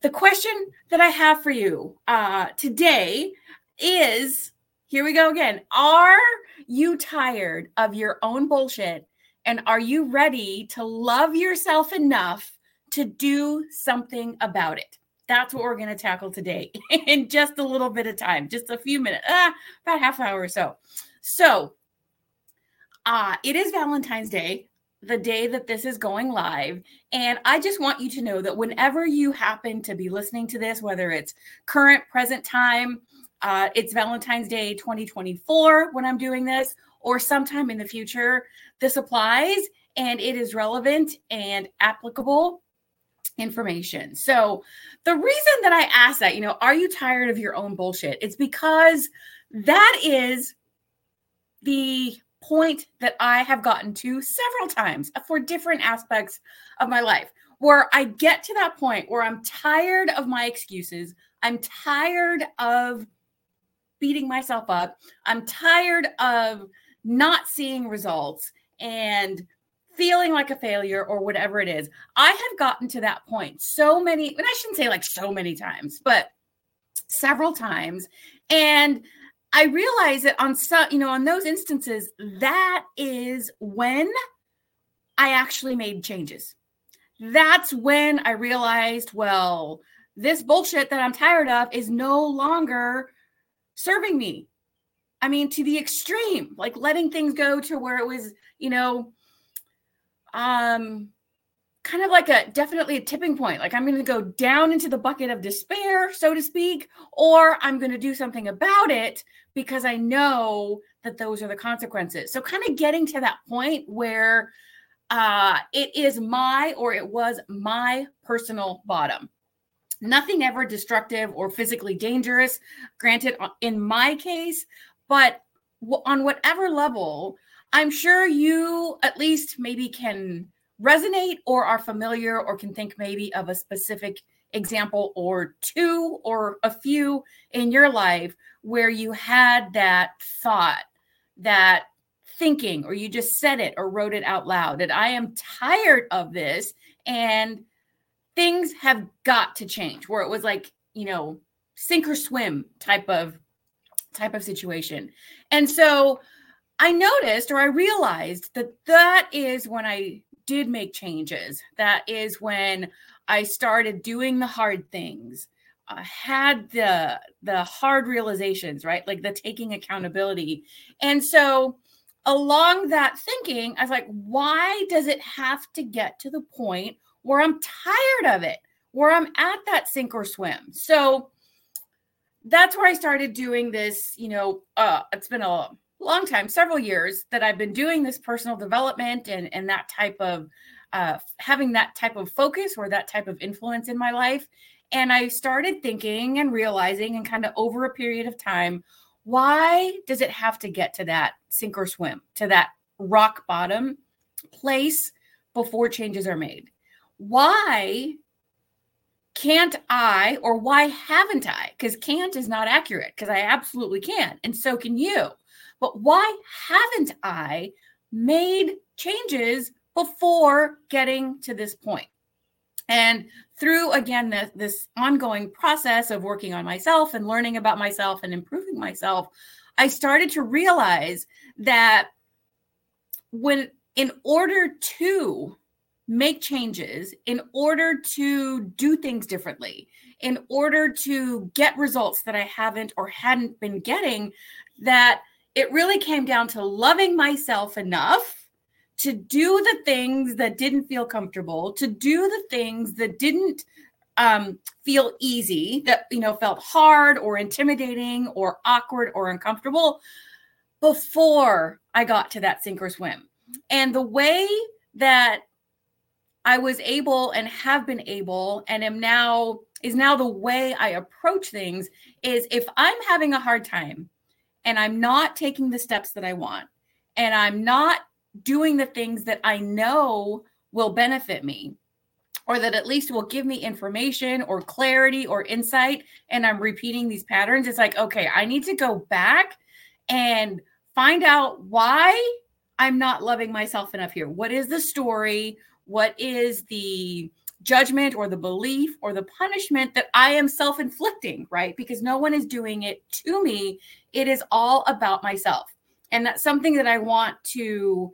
the question that I have for you uh, today is here we go again. Are you tired of your own bullshit? And are you ready to love yourself enough to do something about it? That's what we're going to tackle today in just a little bit of time, just a few minutes, ah, about half hour or so. So, uh, it is Valentine's Day, the day that this is going live. And I just want you to know that whenever you happen to be listening to this, whether it's current, present time, uh, it's Valentine's Day 2024 when I'm doing this, or sometime in the future, this applies and it is relevant and applicable information. So, the reason that I ask that, you know, are you tired of your own bullshit? It's because that is the point that I have gotten to several times for different aspects of my life where I get to that point where I'm tired of my excuses. I'm tired of beating myself up. I'm tired of not seeing results and feeling like a failure or whatever it is. I have gotten to that point so many, and I shouldn't say like so many times, but several times. And I realize that on some, you know, on those instances, that is when I actually made changes. That's when I realized, well, this bullshit that I'm tired of is no longer serving me. I mean, to the extreme, like letting things go to where it was, you know, um kind of like a definitely a tipping point like i'm going to go down into the bucket of despair so to speak or i'm going to do something about it because i know that those are the consequences. So kind of getting to that point where uh it is my or it was my personal bottom. Nothing ever destructive or physically dangerous granted in my case but on whatever level I'm sure you at least maybe can resonate or are familiar or can think maybe of a specific example or two or a few in your life where you had that thought, that thinking, or you just said it or wrote it out loud that I am tired of this and things have got to change where it was like, you know, sink or swim type of type of situation. And so I noticed or I realized that that is when I did make changes. That is when I started doing the hard things. I had the the hard realizations, right? Like the taking accountability. And so along that thinking, I was like, why does it have to get to the point where I'm tired of it, where I'm at that sink or swim? So that's where I started doing this, you know, uh it's been a long time, several years that I've been doing this personal development and and that type of uh, having that type of focus or that type of influence in my life. And I started thinking and realizing, and kind of over a period of time, why does it have to get to that sink or swim, to that rock bottom place before changes are made? Why can't I, or why haven't I? Because can't is not accurate, because I absolutely can. And so can you. But why haven't I made changes before getting to this point? And through again the, this ongoing process of working on myself and learning about myself and improving myself, I started to realize that when in order to make changes, in order to do things differently, in order to get results that I haven't or hadn't been getting, that it really came down to loving myself enough to do the things that didn't feel comfortable, to do the things that didn't um, feel easy, that you know felt hard or intimidating or awkward or uncomfortable before I got to that sink or swim. And the way that I was able and have been able and am now is now the way I approach things is if I'm having a hard time and I'm not taking the steps that I want and I'm not doing the things that I know will benefit me or that at least will give me information or clarity or insight and I'm repeating these patterns, it's like, okay, I need to go back and find out why I'm not loving myself enough here. What is the story? What is the judgment or the belief or the punishment that I am self inflicting, right? Because no one is doing it to me. It is all about myself. And that's something that I want to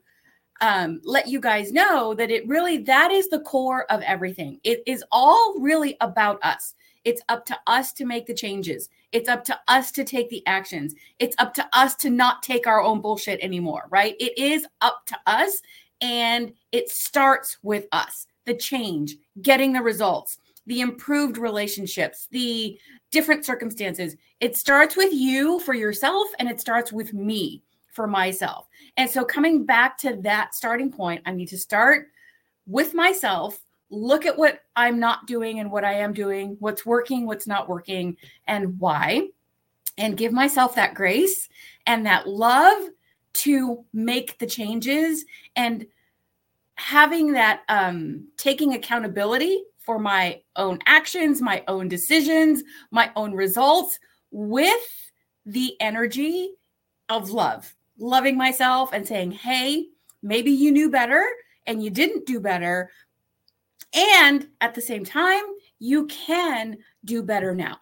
um, let you guys know that it really, that is the core of everything. It is all really about us. It's up to us to make the changes. It's up to us to take the actions. It's up to us to not take our own bullshit anymore, right? It is up to us and it starts with us the change, getting the results, the improved relationships, the different circumstances. It starts with you for yourself and it starts with me for myself. And so coming back to that starting point, I need to start with myself, look at what I'm not doing and what I am doing, what's working, what's not working, and why, and give myself that grace and that love to make the changes and having that um taking accountability for my own actions, my own decisions, my own results with the energy of love, loving myself and saying, Hey, maybe you knew better and you didn't do better. And at the same time, you can do better now.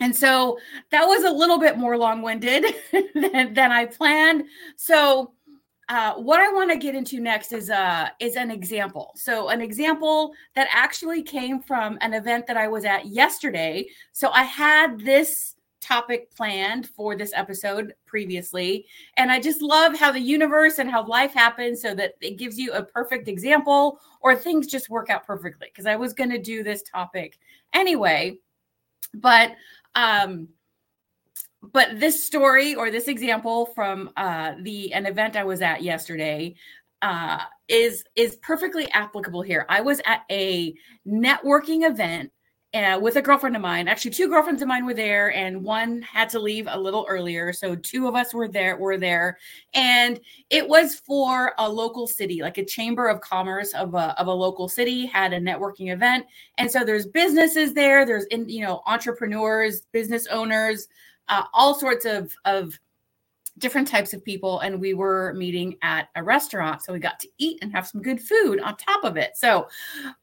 And so that was a little bit more long winded than, than I planned. So, uh, what I want to get into next is uh is an example. So an example that actually came from an event that I was at yesterday. So I had this topic planned for this episode previously, and I just love how the universe and how life happens, so that it gives you a perfect example, or things just work out perfectly. Because I was going to do this topic anyway, but um but this story or this example from uh, the an event I was at yesterday uh, is is perfectly applicable here. I was at a networking event uh, with a girlfriend of mine. Actually, two girlfriends of mine were there, and one had to leave a little earlier. So two of us were there. Were there, and it was for a local city, like a chamber of commerce of a of a local city had a networking event. And so there's businesses there. There's in you know entrepreneurs, business owners uh, all sorts of of different types of people and we were meeting at a restaurant so we got to eat and have some good food on top of it so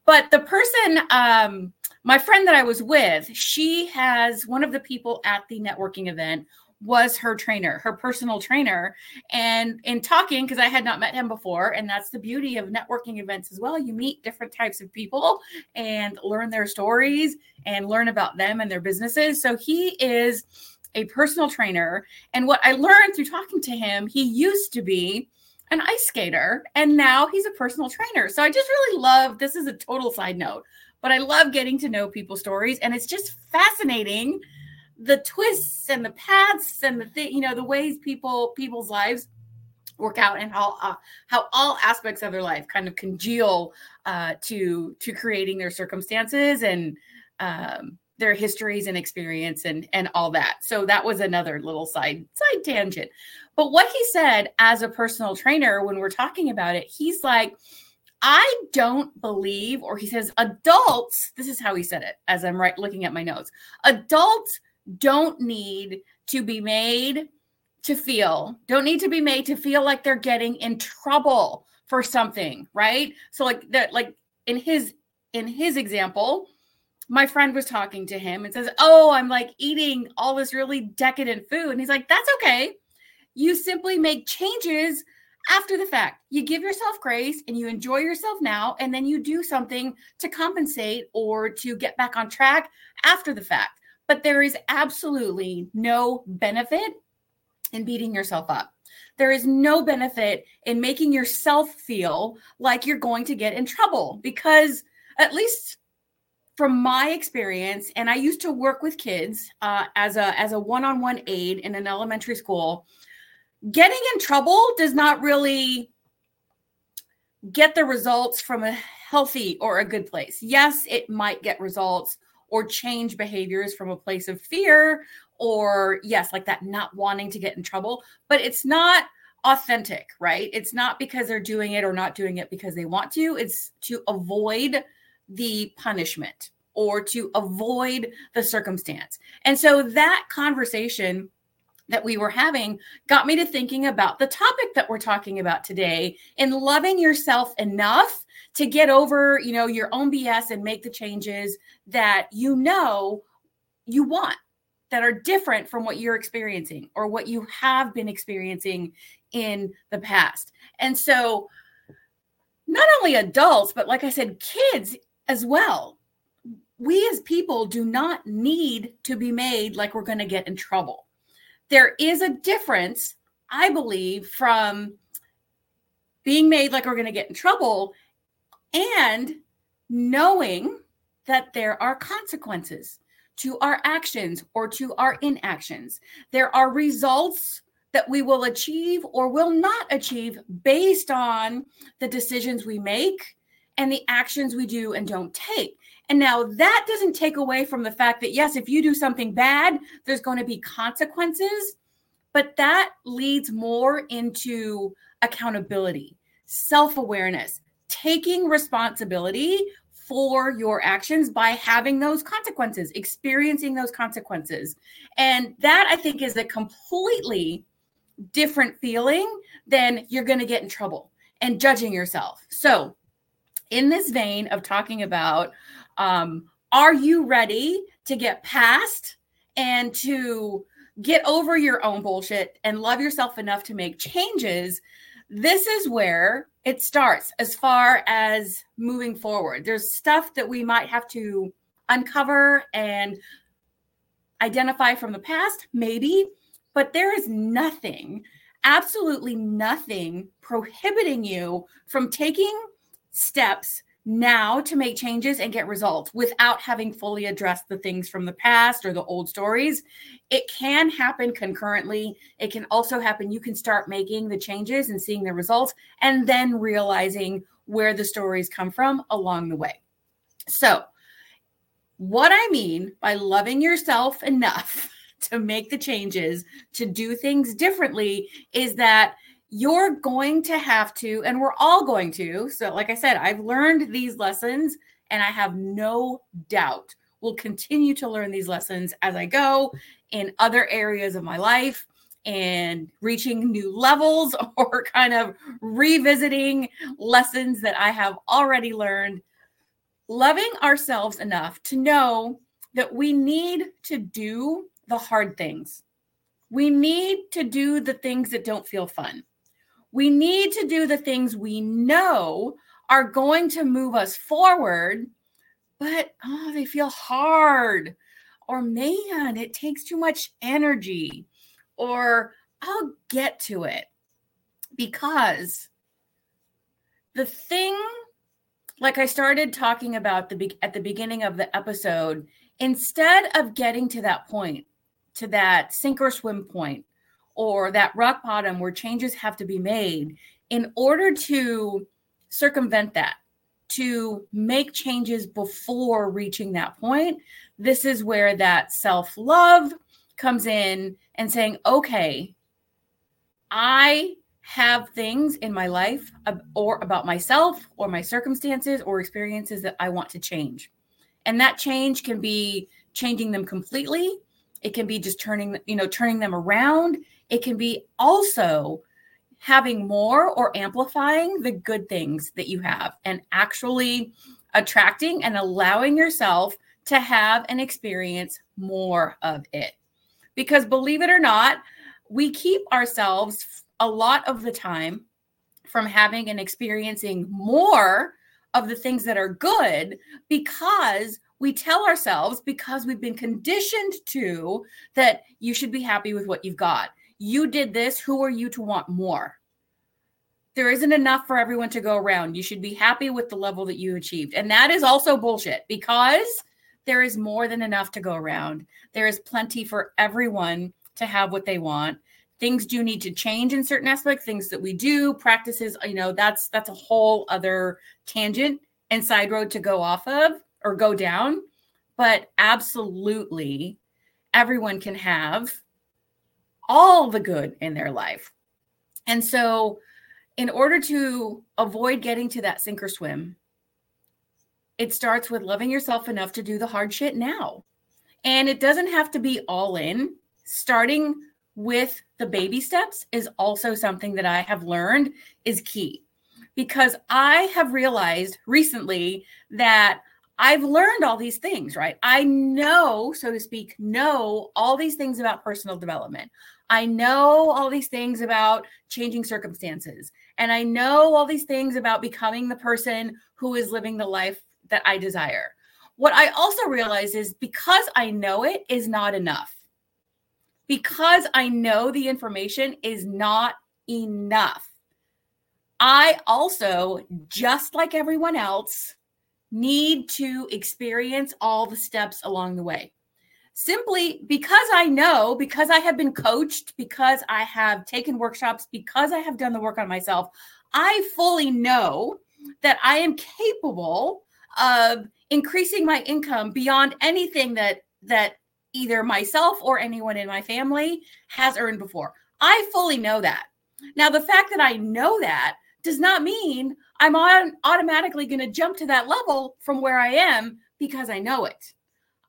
but the person um my friend that i was with she has one of the people at the networking event was her trainer, her personal trainer. And in talking, because I had not met him before, and that's the beauty of networking events as well. You meet different types of people and learn their stories and learn about them and their businesses. So he is a personal trainer. And what I learned through talking to him, he used to be an ice skater and now he's a personal trainer. So I just really love this is a total side note, but I love getting to know people's stories and it's just fascinating the twists and the paths and the thing, you know, the ways people people's lives work out and how uh, how all aspects of their life kind of congeal uh, to to creating their circumstances and um, their histories and experience and and all that. So that was another little side side tangent. But what he said as a personal trainer when we're talking about it, he's like I don't believe or he says adults, this is how he said it as I'm right looking at my notes. Adults don't need to be made to feel, don't need to be made to feel like they're getting in trouble for something, right? So like that like in his in his example, my friend was talking to him and says, Oh, I'm like eating all this really decadent food. And he's like, That's okay. You simply make changes after the fact. You give yourself grace and you enjoy yourself now, and then you do something to compensate or to get back on track after the fact. But there is absolutely no benefit in beating yourself up. There is no benefit in making yourself feel like you're going to get in trouble because, at least from my experience, and I used to work with kids uh, as a as a one on one aide in an elementary school. Getting in trouble does not really get the results from a healthy or a good place. Yes, it might get results or change behaviors from a place of fear or yes, like that not wanting to get in trouble, but it's not authentic, right? It's not because they're doing it or not doing it because they want to. It's to avoid the punishment or to avoid the circumstance. And so that conversation that we were having got me to thinking about the topic that we're talking about today in loving yourself enough to get over, you know, your own BS and make the changes that you know you want that are different from what you're experiencing or what you have been experiencing in the past. And so not only adults, but like I said, kids as well. We as people do not need to be made like we're going to get in trouble. There is a difference, I believe, from being made like we're going to get in trouble and knowing that there are consequences to our actions or to our inactions. There are results that we will achieve or will not achieve based on the decisions we make and the actions we do and don't take. And now that doesn't take away from the fact that, yes, if you do something bad, there's going to be consequences, but that leads more into accountability, self awareness, taking responsibility for your actions by having those consequences, experiencing those consequences. And that I think is a completely different feeling than you're going to get in trouble and judging yourself. So, in this vein of talking about, um, are you ready to get past and to get over your own bullshit and love yourself enough to make changes? This is where it starts as far as moving forward. There's stuff that we might have to uncover and identify from the past, maybe, but there is nothing, absolutely nothing prohibiting you from taking steps now to make changes and get results without having fully addressed the things from the past or the old stories. It can happen concurrently. It can also happen. You can start making the changes and seeing the results and then realizing where the stories come from along the way. So, what I mean by loving yourself enough to make the changes, to do things differently, is that you're going to have to, and we're all going to. So, like I said, I've learned these lessons, and I have no doubt will continue to learn these lessons as I go in other areas of my life and reaching new levels or kind of revisiting lessons that I have already learned. Loving ourselves enough to know that we need to do the hard things. We need to do the things that don't feel fun. We need to do the things we know are going to move us forward, but oh, they feel hard. Or man, it takes too much energy. Or I'll get to it. Because the thing, like I started talking about the at the beginning of the episode, instead of getting to that point, to that sink or swim point, or that rock bottom where changes have to be made in order to circumvent that to make changes before reaching that point this is where that self-love comes in and saying okay i have things in my life or about myself or my circumstances or experiences that i want to change. And that change can be changing them completely. It can be just turning you know turning them around it can be also having more or amplifying the good things that you have and actually attracting and allowing yourself to have and experience more of it. Because believe it or not, we keep ourselves a lot of the time from having and experiencing more of the things that are good because we tell ourselves because we've been conditioned to that you should be happy with what you've got you did this. Who are you to want more? There isn't enough for everyone to go around. You should be happy with the level that you achieved. And that is also bullshit because there is more than enough to go around. There is plenty for everyone to have what they want. Things do need to change in certain aspects, things that we do, practices, you know, that's that's a whole other tangent and side road to go off of or go down. But absolutely everyone can have all the good in their life. And so, in order to avoid getting to that sink or swim, it starts with loving yourself enough to do the hard shit now. And it doesn't have to be all in. Starting with the baby steps is also something that I have learned is key. because I have realized recently that I've learned all these things, right? I know, so to speak, know all these things about personal development. I know all these things about changing circumstances. And I know all these things about becoming the person who is living the life that I desire. What I also realize is because I know it is not enough. Because I know the information is not enough. I also, just like everyone else, need to experience all the steps along the way. Simply because I know, because I have been coached, because I have taken workshops, because I have done the work on myself, I fully know that I am capable of increasing my income beyond anything that that either myself or anyone in my family has earned before. I fully know that. Now, the fact that I know that does not mean I'm on, automatically going to jump to that level from where I am because I know it.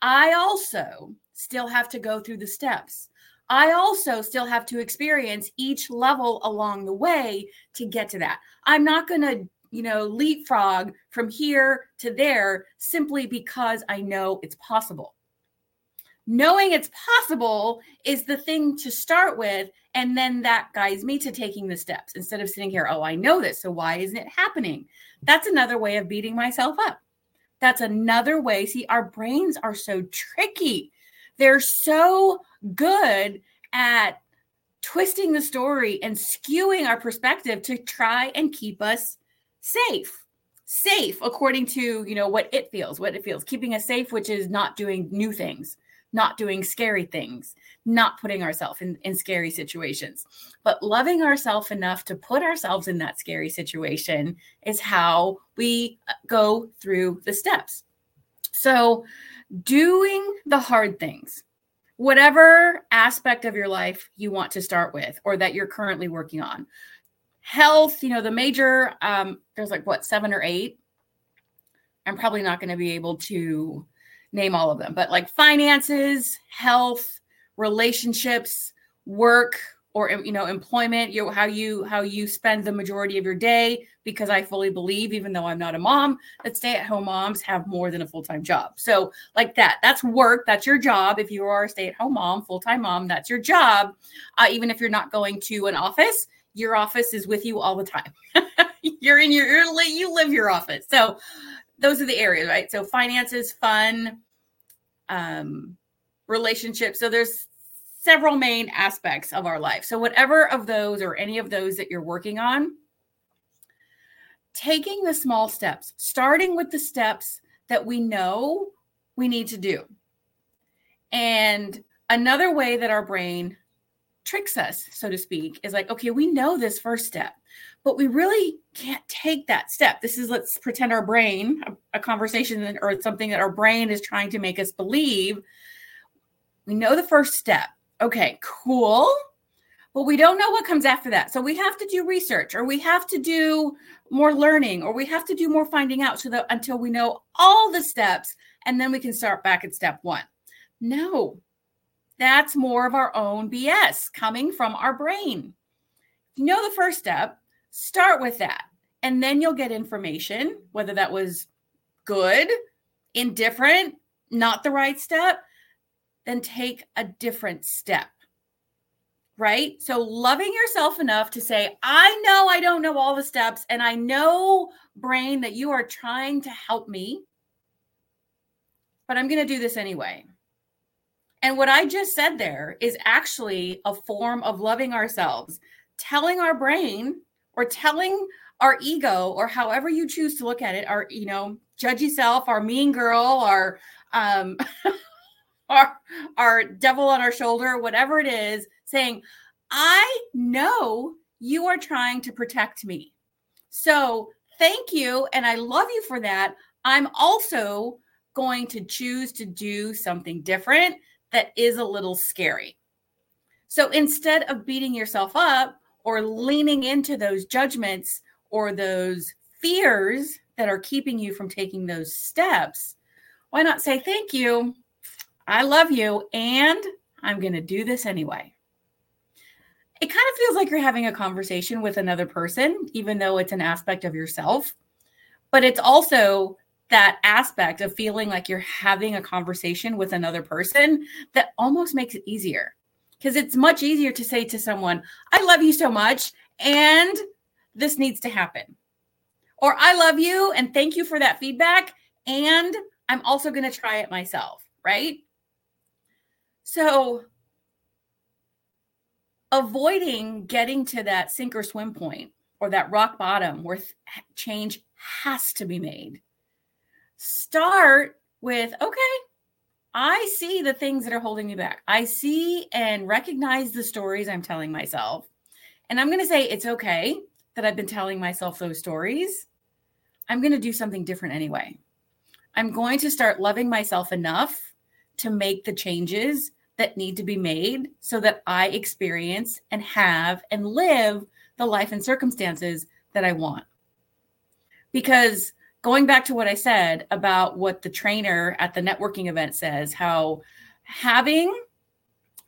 I also still have to go through the steps. I also still have to experience each level along the way to get to that. I'm not going to, you know, leapfrog from here to there simply because I know it's possible. Knowing it's possible is the thing to start with and then that guides me to taking the steps instead of sitting here, oh, I know this. So why isn't it happening? That's another way of beating myself up. That's another way. See, our brains are so tricky. They're so good at twisting the story and skewing our perspective to try and keep us safe safe according to you know what it feels what it feels keeping us safe which is not doing new things not doing scary things, not putting ourselves in, in scary situations. But loving ourselves enough to put ourselves in that scary situation is how we uh, go through the steps. So, doing the hard things, whatever aspect of your life you want to start with or that you're currently working on. Health, you know, the major, um, there's like what, seven or eight. I'm probably not going to be able to name all of them, but like finances, health, relationships, work, or you know employment you how you how you spend the majority of your day because i fully believe even though i'm not a mom that stay at home moms have more than a full-time job. So like that that's work that's your job. If you are a stay at home mom full-time mom that's your job. Uh, even if you're not going to an office your office is with you all the time. You're in your you live your office. So those are the areas, right? So finances, fun, um, relationships. So there's several main aspects of our life. So whatever of those or any of those that you're working on, taking the small steps, starting with the steps that we know we need to do. And another way that our brain tricks us, so to speak, is like, okay, we know this first step but we really can't take that step. This is let's pretend our brain, a, a, conversation or something that our brain is trying to make us believe. We know the first step. Okay, cool. But we don't know what comes after that. So we have to do research or we have to do more learning or we have to do more finding out so that until we know all the steps and then we can start back at step 1. No. That's more of our own BS coming from our brain. You know the first step, Start with that. And then you'll get information, whether that was good, indifferent, not the right step, then take a different step. Right? So, loving yourself enough to say, I know I don't know all the steps, and I know, brain, that you are trying to help me, but I'm going to do this anyway. And what I just said there is actually a form of loving ourselves, telling our brain or telling our ego or however you choose to look at it our you know judgy self our mean girl our um our our devil on our shoulder whatever it is saying i know you are trying to protect me. So thank you and i love you for that. I'm also going to choose to do something different that is a little scary. So instead of beating yourself up or leaning into those judgments or those fears that are keeping you from taking those steps, why not say, Thank you, I love you, and I'm going to do this anyway? it kind of feels like you're having a conversation with another person, even though it's an aspect of yourself. But it's also that aspect of feeling like you're having a conversation with another person that almost makes it easier. Because it's much easier to say to someone, I love you so much, and this needs to happen. Or I love you, and thank you for that feedback. And I'm also going to try it myself, right? So, avoiding getting to that sink or swim point or that rock bottom where change has to be made. Start with okay, I see the things that are holding me back. I see and recognize the stories I'm telling myself. And I'm going to say it's okay that I've been telling myself those stories. I'm going to do something different anyway. I'm going to start loving myself enough to make the changes that need to be made so that I experience and have and live the life and circumstances that I want. Because going back to what I said about what the trainer at the networking event says, how having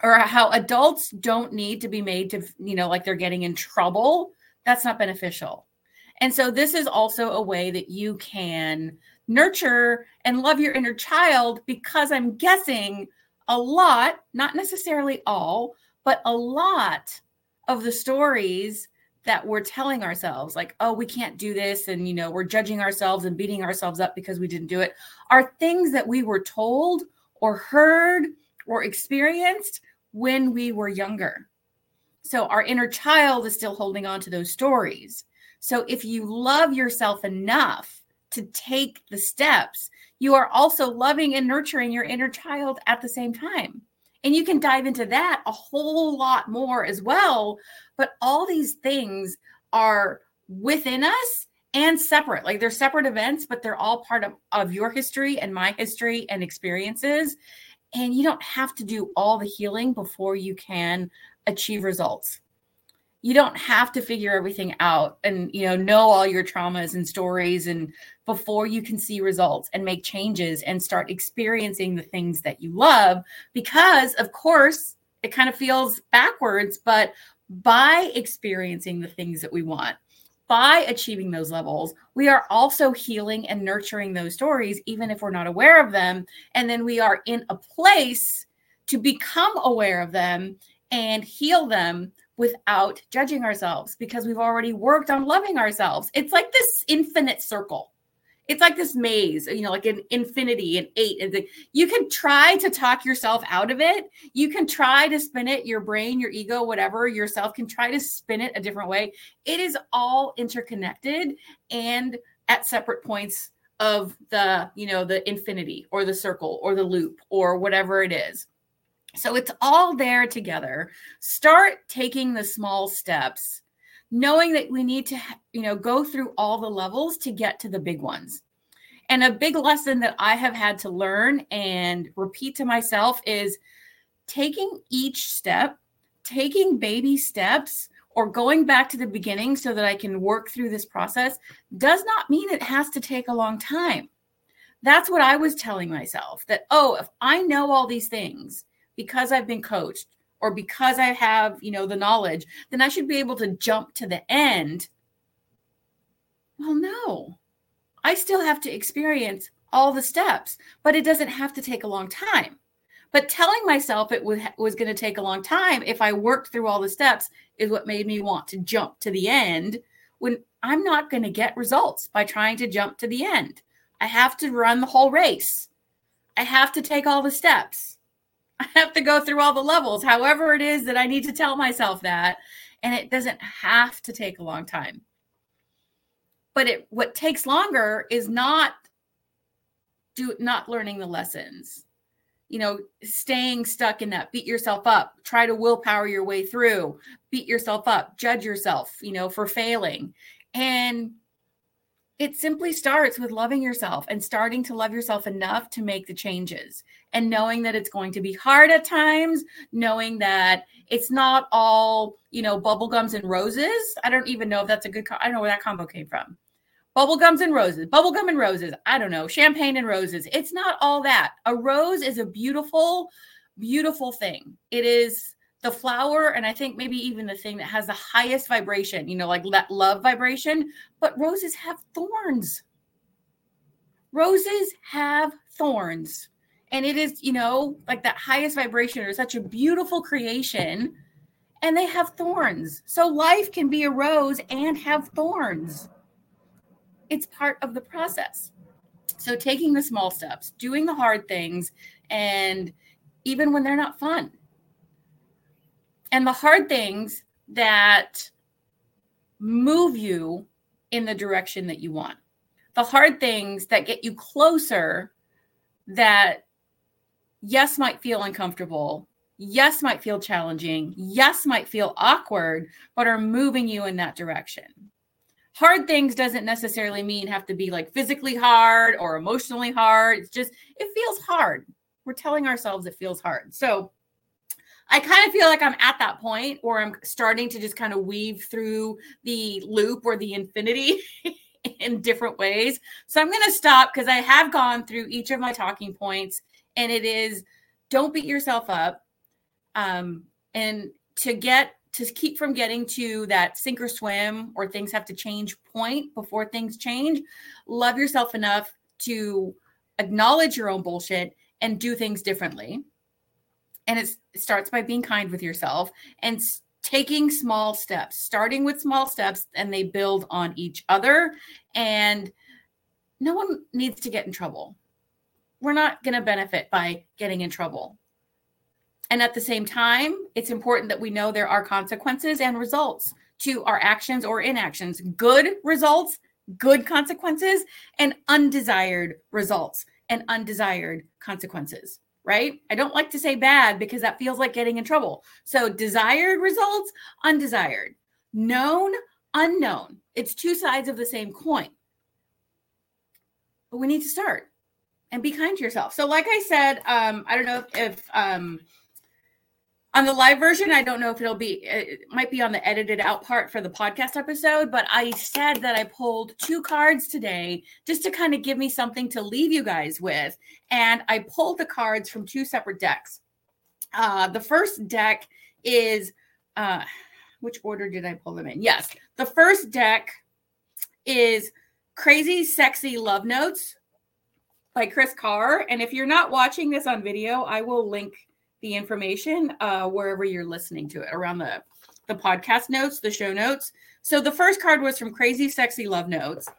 or how adults don't need to be made to, you know, like they're getting in trouble, that's not beneficial. And so this is also a way that you can nurture and love your inner child because I'm guessing a lot, not necessarily all, but a lot of the stories that we're telling ourselves like oh we can't do this and you know we're judging ourselves and beating ourselves up because we didn't do it. Are things that we were told or heard or experienced when we were younger. So our inner child is still holding on to those stories. So if you love yourself enough to take the steps you are also loving and nurturing your inner child at the same time. And you can dive into that a whole lot more as well. But all these things are within us and separate. Like they're separate events, but they're all part of, of your history and my history and experiences. And you don't have to do all the healing before you can achieve results you don't have to figure everything out and you know know all your traumas and stories and before you can see results and make changes and start experiencing the things that you love because of course it kind of feels backwards but by experiencing the things that we want by achieving those levels we are also healing and nurturing those stories even if we're not aware of them. And then we are in a place to become aware of them and heal them without judging ourselves because we've already worked on loving ourselves. It's like this infinite circle. It's like this maze, you know, like an infinity and eight. And you can try to talk yourself out of it. You can try to spin it, your brain, your ego, whatever, yourself can try to spin it a different way. It is all interconnected and at separate points of the, you know, the infinity or the circle or the loop or whatever it is. So it's all there together. Start taking the small steps, knowing that we need to, you know, go through all the levels to get to the big ones. And a big lesson that I have had to learn and repeat to myself is taking each step, taking baby steps, or going back to the beginning so that I can work through this process does not mean it has to take a long time. That's what I was telling myself that, oh, if I know all these things, because I've been coached or because I have, you know, the knowledge, then I should be able to jump to the end. Well, no. I still have to experience all the steps, but it doesn't have to take a long time. But telling myself it was, was going to take a long time if I worked through all the steps is what made me want to jump to the end when I'm not going to get results by trying to jump to the end. I have to run the whole race. I have to take all the steps. I have to go through all the levels, however it is that I need to tell myself that. And it doesn't have to take a long time. But it what takes longer is not do not learning the lessons. You know, staying stuck in that, beat yourself up, try to willpower your way through, beat yourself up, judge yourself, you know, for failing. And it simply starts with loving yourself and starting to love yourself enough to make the changes and knowing that it's going to be hard at times, knowing that it's not all, you know, bubblegums and roses. I don't even know if that's a good, I don't know where that combo came from. Bubblegums and roses, bubblegum and roses. I don't know, champagne and roses. It's not all that. A rose is a beautiful, beautiful thing. It is the flower and I think maybe even the thing that has the highest vibration, you know, like that love vibration, but roses have thorns. Roses have thorns. And it is, you know, like that highest vibration or such a beautiful creation and they have thorns. So life can be a rose and have thorns. It's part of the process. So taking the small steps, doing the hard things, and even when they're not fun. And the hard things that move you in the direction that you want. The hard things that get you closer that yes might feel uncomfortable yes might feel challenging, yes might feel awkward, but are moving you in that direction. Hard things doesn't necessarily mean have to be like physically hard or emotionally hard. It's just, it feels hard. We're telling ourselves it feels hard. So I kind of feel like I'm at that point where I'm starting to just kind of weave through the loop or the infinity in different ways. So I'm going to stop because I have gone through each of my talking points and it is don't beat yourself up um, and to get to keep from getting to that sink or swim or things have to change point before things change, love yourself enough to acknowledge your own bullshit and do things differently. And it starts by being kind with yourself and taking small steps, starting with small steps, and they build on each other. And no one needs to get in trouble. We're not going to benefit by getting in trouble. And at the same time, it's important that we know there are consequences and results to our actions or inactions good results, good consequences, and undesired results and undesired consequences, right? I don't like to say bad because that feels like getting in trouble. So, desired results, undesired, known, unknown. It's two sides of the same coin. But we need to start and be kind to yourself. So, like I said, um, I don't know if, if um, on the live version i don't know if it'll be it might be on the edited out part for the podcast episode but i said that i pulled two cards today just to kind of give me something to leave you guys with and i pulled the cards from two separate decks. Uh the first deck is uh which order did i pull them in? Yes the first deck is crazy sexy love notes by Kris Carr and if you're not watching this on video i will link the information uh, wherever you're listening to it around the the podcast notes, the show notes. So the first card was from Crazy Sexy Love Notes,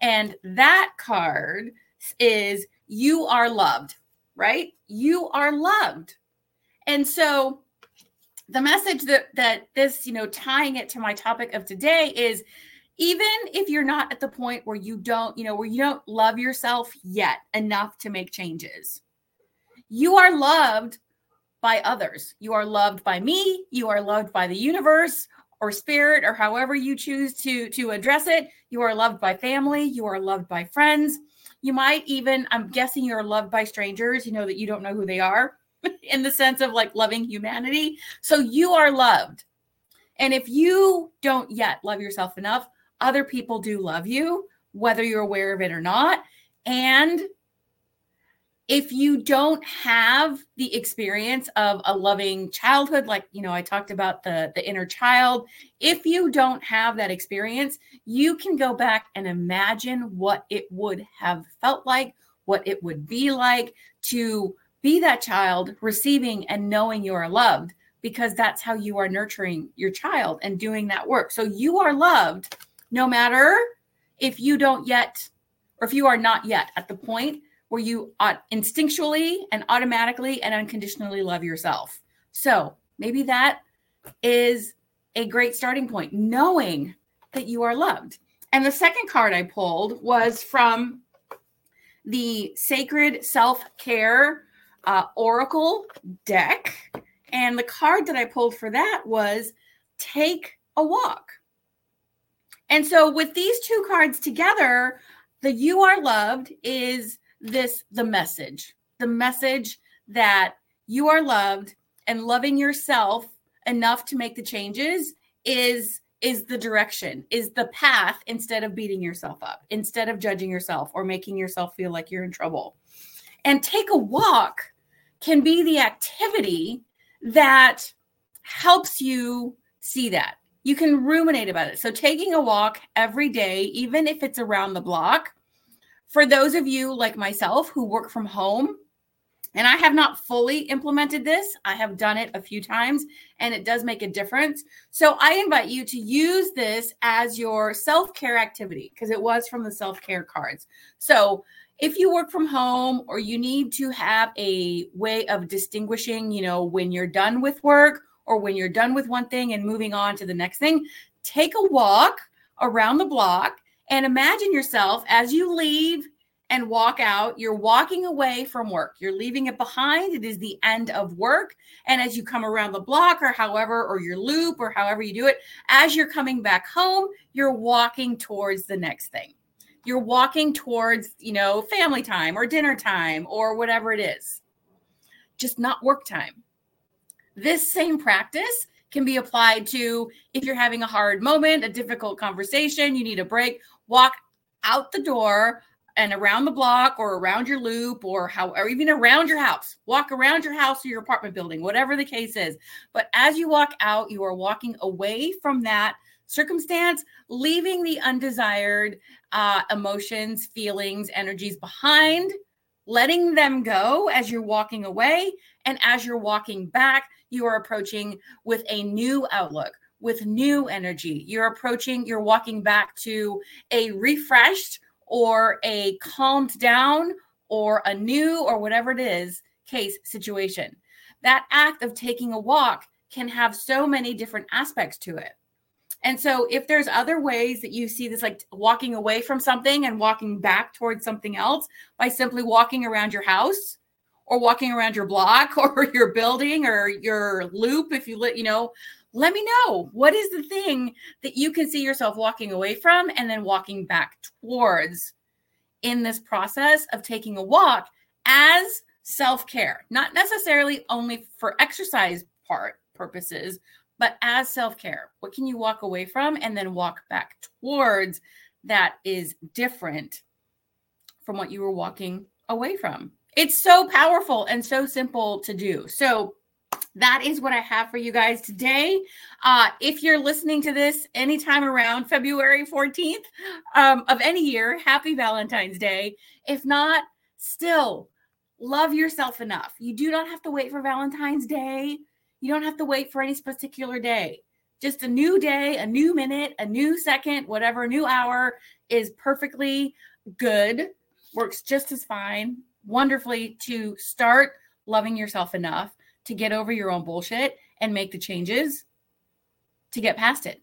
and that card is "You Are Loved." Right? You are loved, and so the message that that this you know tying it to my topic of today is even if you're not at the point where you don't you know where you don't love yourself yet enough to make changes you are loved by others. You are loved by me, you are loved by the universe or spirit or however you choose to to address it. You are loved by family, you are loved by friends. You might even I'm guessing you're loved by strangers, you know that you don't know who they are in the sense of like loving humanity. So you are loved. And if you don't yet love yourself enough, other people do love you, whether you're aware of it or not. And if you don't have the experience of a loving childhood like you know i talked about the the inner child if you don't have that experience you can go back and imagine what it would have felt like what it would be like to be that child receiving and knowing you are loved because that's how you are nurturing your child and doing that work. So you are loved no matter if you don't yet or if you are not yet at the point where you instinctually and automatically and unconditionally love yourself. So maybe that is a great starting point, knowing that you are loved. And the second card I pulled was from the Sacred Self Care uh, Oracle deck. And the card that I pulled for that was Take a Walk. And so, with these two cards together, the You Are Loved is this the message the message that you are loved and loving yourself enough to make the changes is is the direction is the path instead of beating yourself up instead of judging yourself or making yourself feel like you're in trouble and take a walk can be the activity that helps you see that. You can ruminate about it. So, taking a walk every day, even if it's around the block, for those of you like myself who work from home, and I have not fully implemented this, I have done it a few times and it does make a difference. So, I invite you to use this as your self care activity because it was from the self care cards. So, if you work from home or you need to have a way of distinguishing, you know, when you're done with work or when you're done with one thing and moving on to the next thing, take a walk around the block and imagine yourself as you leave and walk out, you're walking away from work. You're leaving it behind. It is the end of work. And as you come around the block or however, or your loop or however you do it, as you're coming back home, you're walking towards the next thing you're walking towards, you know, family time or dinner time or whatever it is, just not work time. This same practice can be applied to if you're having a hard moment, a difficult conversation, you need a break, walk out the door and around the block or around your loop or how or even around your house. Walk around your house or your apartment building, whatever the case is. But as you walk out, you are walking away from that circumstance, leaving the undesired uh, emotions, feelings, energies behind, letting them go as you're walking away. And as you're walking back, you are approaching with a new outlook, with new energy. You're approaching, you're walking back to a refreshed or a calmed down or a new or whatever it is case situation. That act of taking a walk can have so many different aspects to it. And so, if there's other ways that you see this, like walking away from something and walking back towards something else by simply walking around your house or walking around your block or your building or your loop, if you let, you know, let me know what is the thing that you can see yourself walking away from and then walking back towards in this process of taking a walk as self care, not necessarily only for exercise part purposes, but as self care, what can you walk away from and then walk back towards that is different from what you were walking away from? It's so powerful and so simple to do. So, that is what I have for you guys today. Uh, if you're listening to this anytime around February 14th um, of any year, happy Valentine's Day. If not, still love yourself enough. You do not have to wait for Valentine's Day you don't have to wait for any particular day. Just a new day, a new minute, a new second, whatever, new hour is perfectly good, works just as fine, wonderfully to start loving yourself enough to get over your own bullshit and make the changes to get past it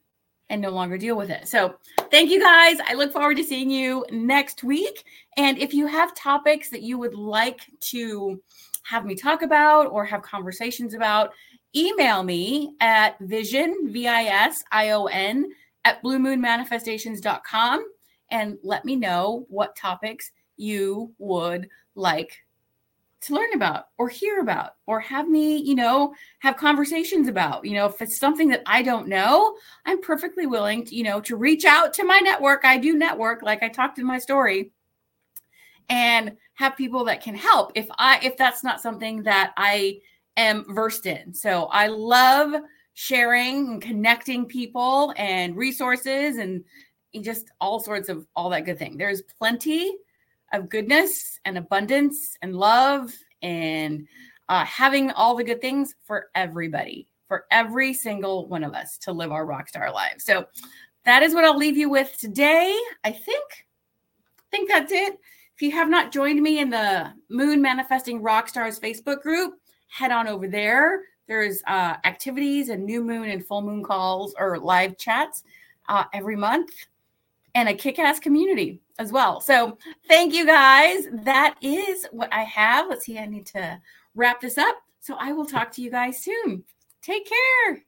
and no longer deal with it. So, thank you guys. I look forward to seeing you next week. And if you have topics that you would like to have me talk about or have conversations about, email me at vision, V I S I O N, at bluemoonmanifestations.com and let me know what topics you would like to learn about or hear about or have me, you know, have conversations about. You know, if it's something that I don't know, I'm perfectly willing to, you know, to reach out to my network. I do network like I talked in my story and have people that can help if I if that's not something that I am versed in. So I love sharing and connecting people and resources and just all sorts of all that good thing. There's plenty of goodness and abundance and love and uh, having all the good things for everybody, for every single one of us to live our rock star lives. So that is what I'll leave you with today. I think, I think that's it. If you have not joined me in the Moon Manifesting Rock Stars Facebook group, head on over there. There's uh, activities and new moon and full moon calls or live chats uh, every month and a kick ass community as well. So thank you guys. That is what I have. Let's see, I need to wrap this up. So I will talk to you guys soon. Take care.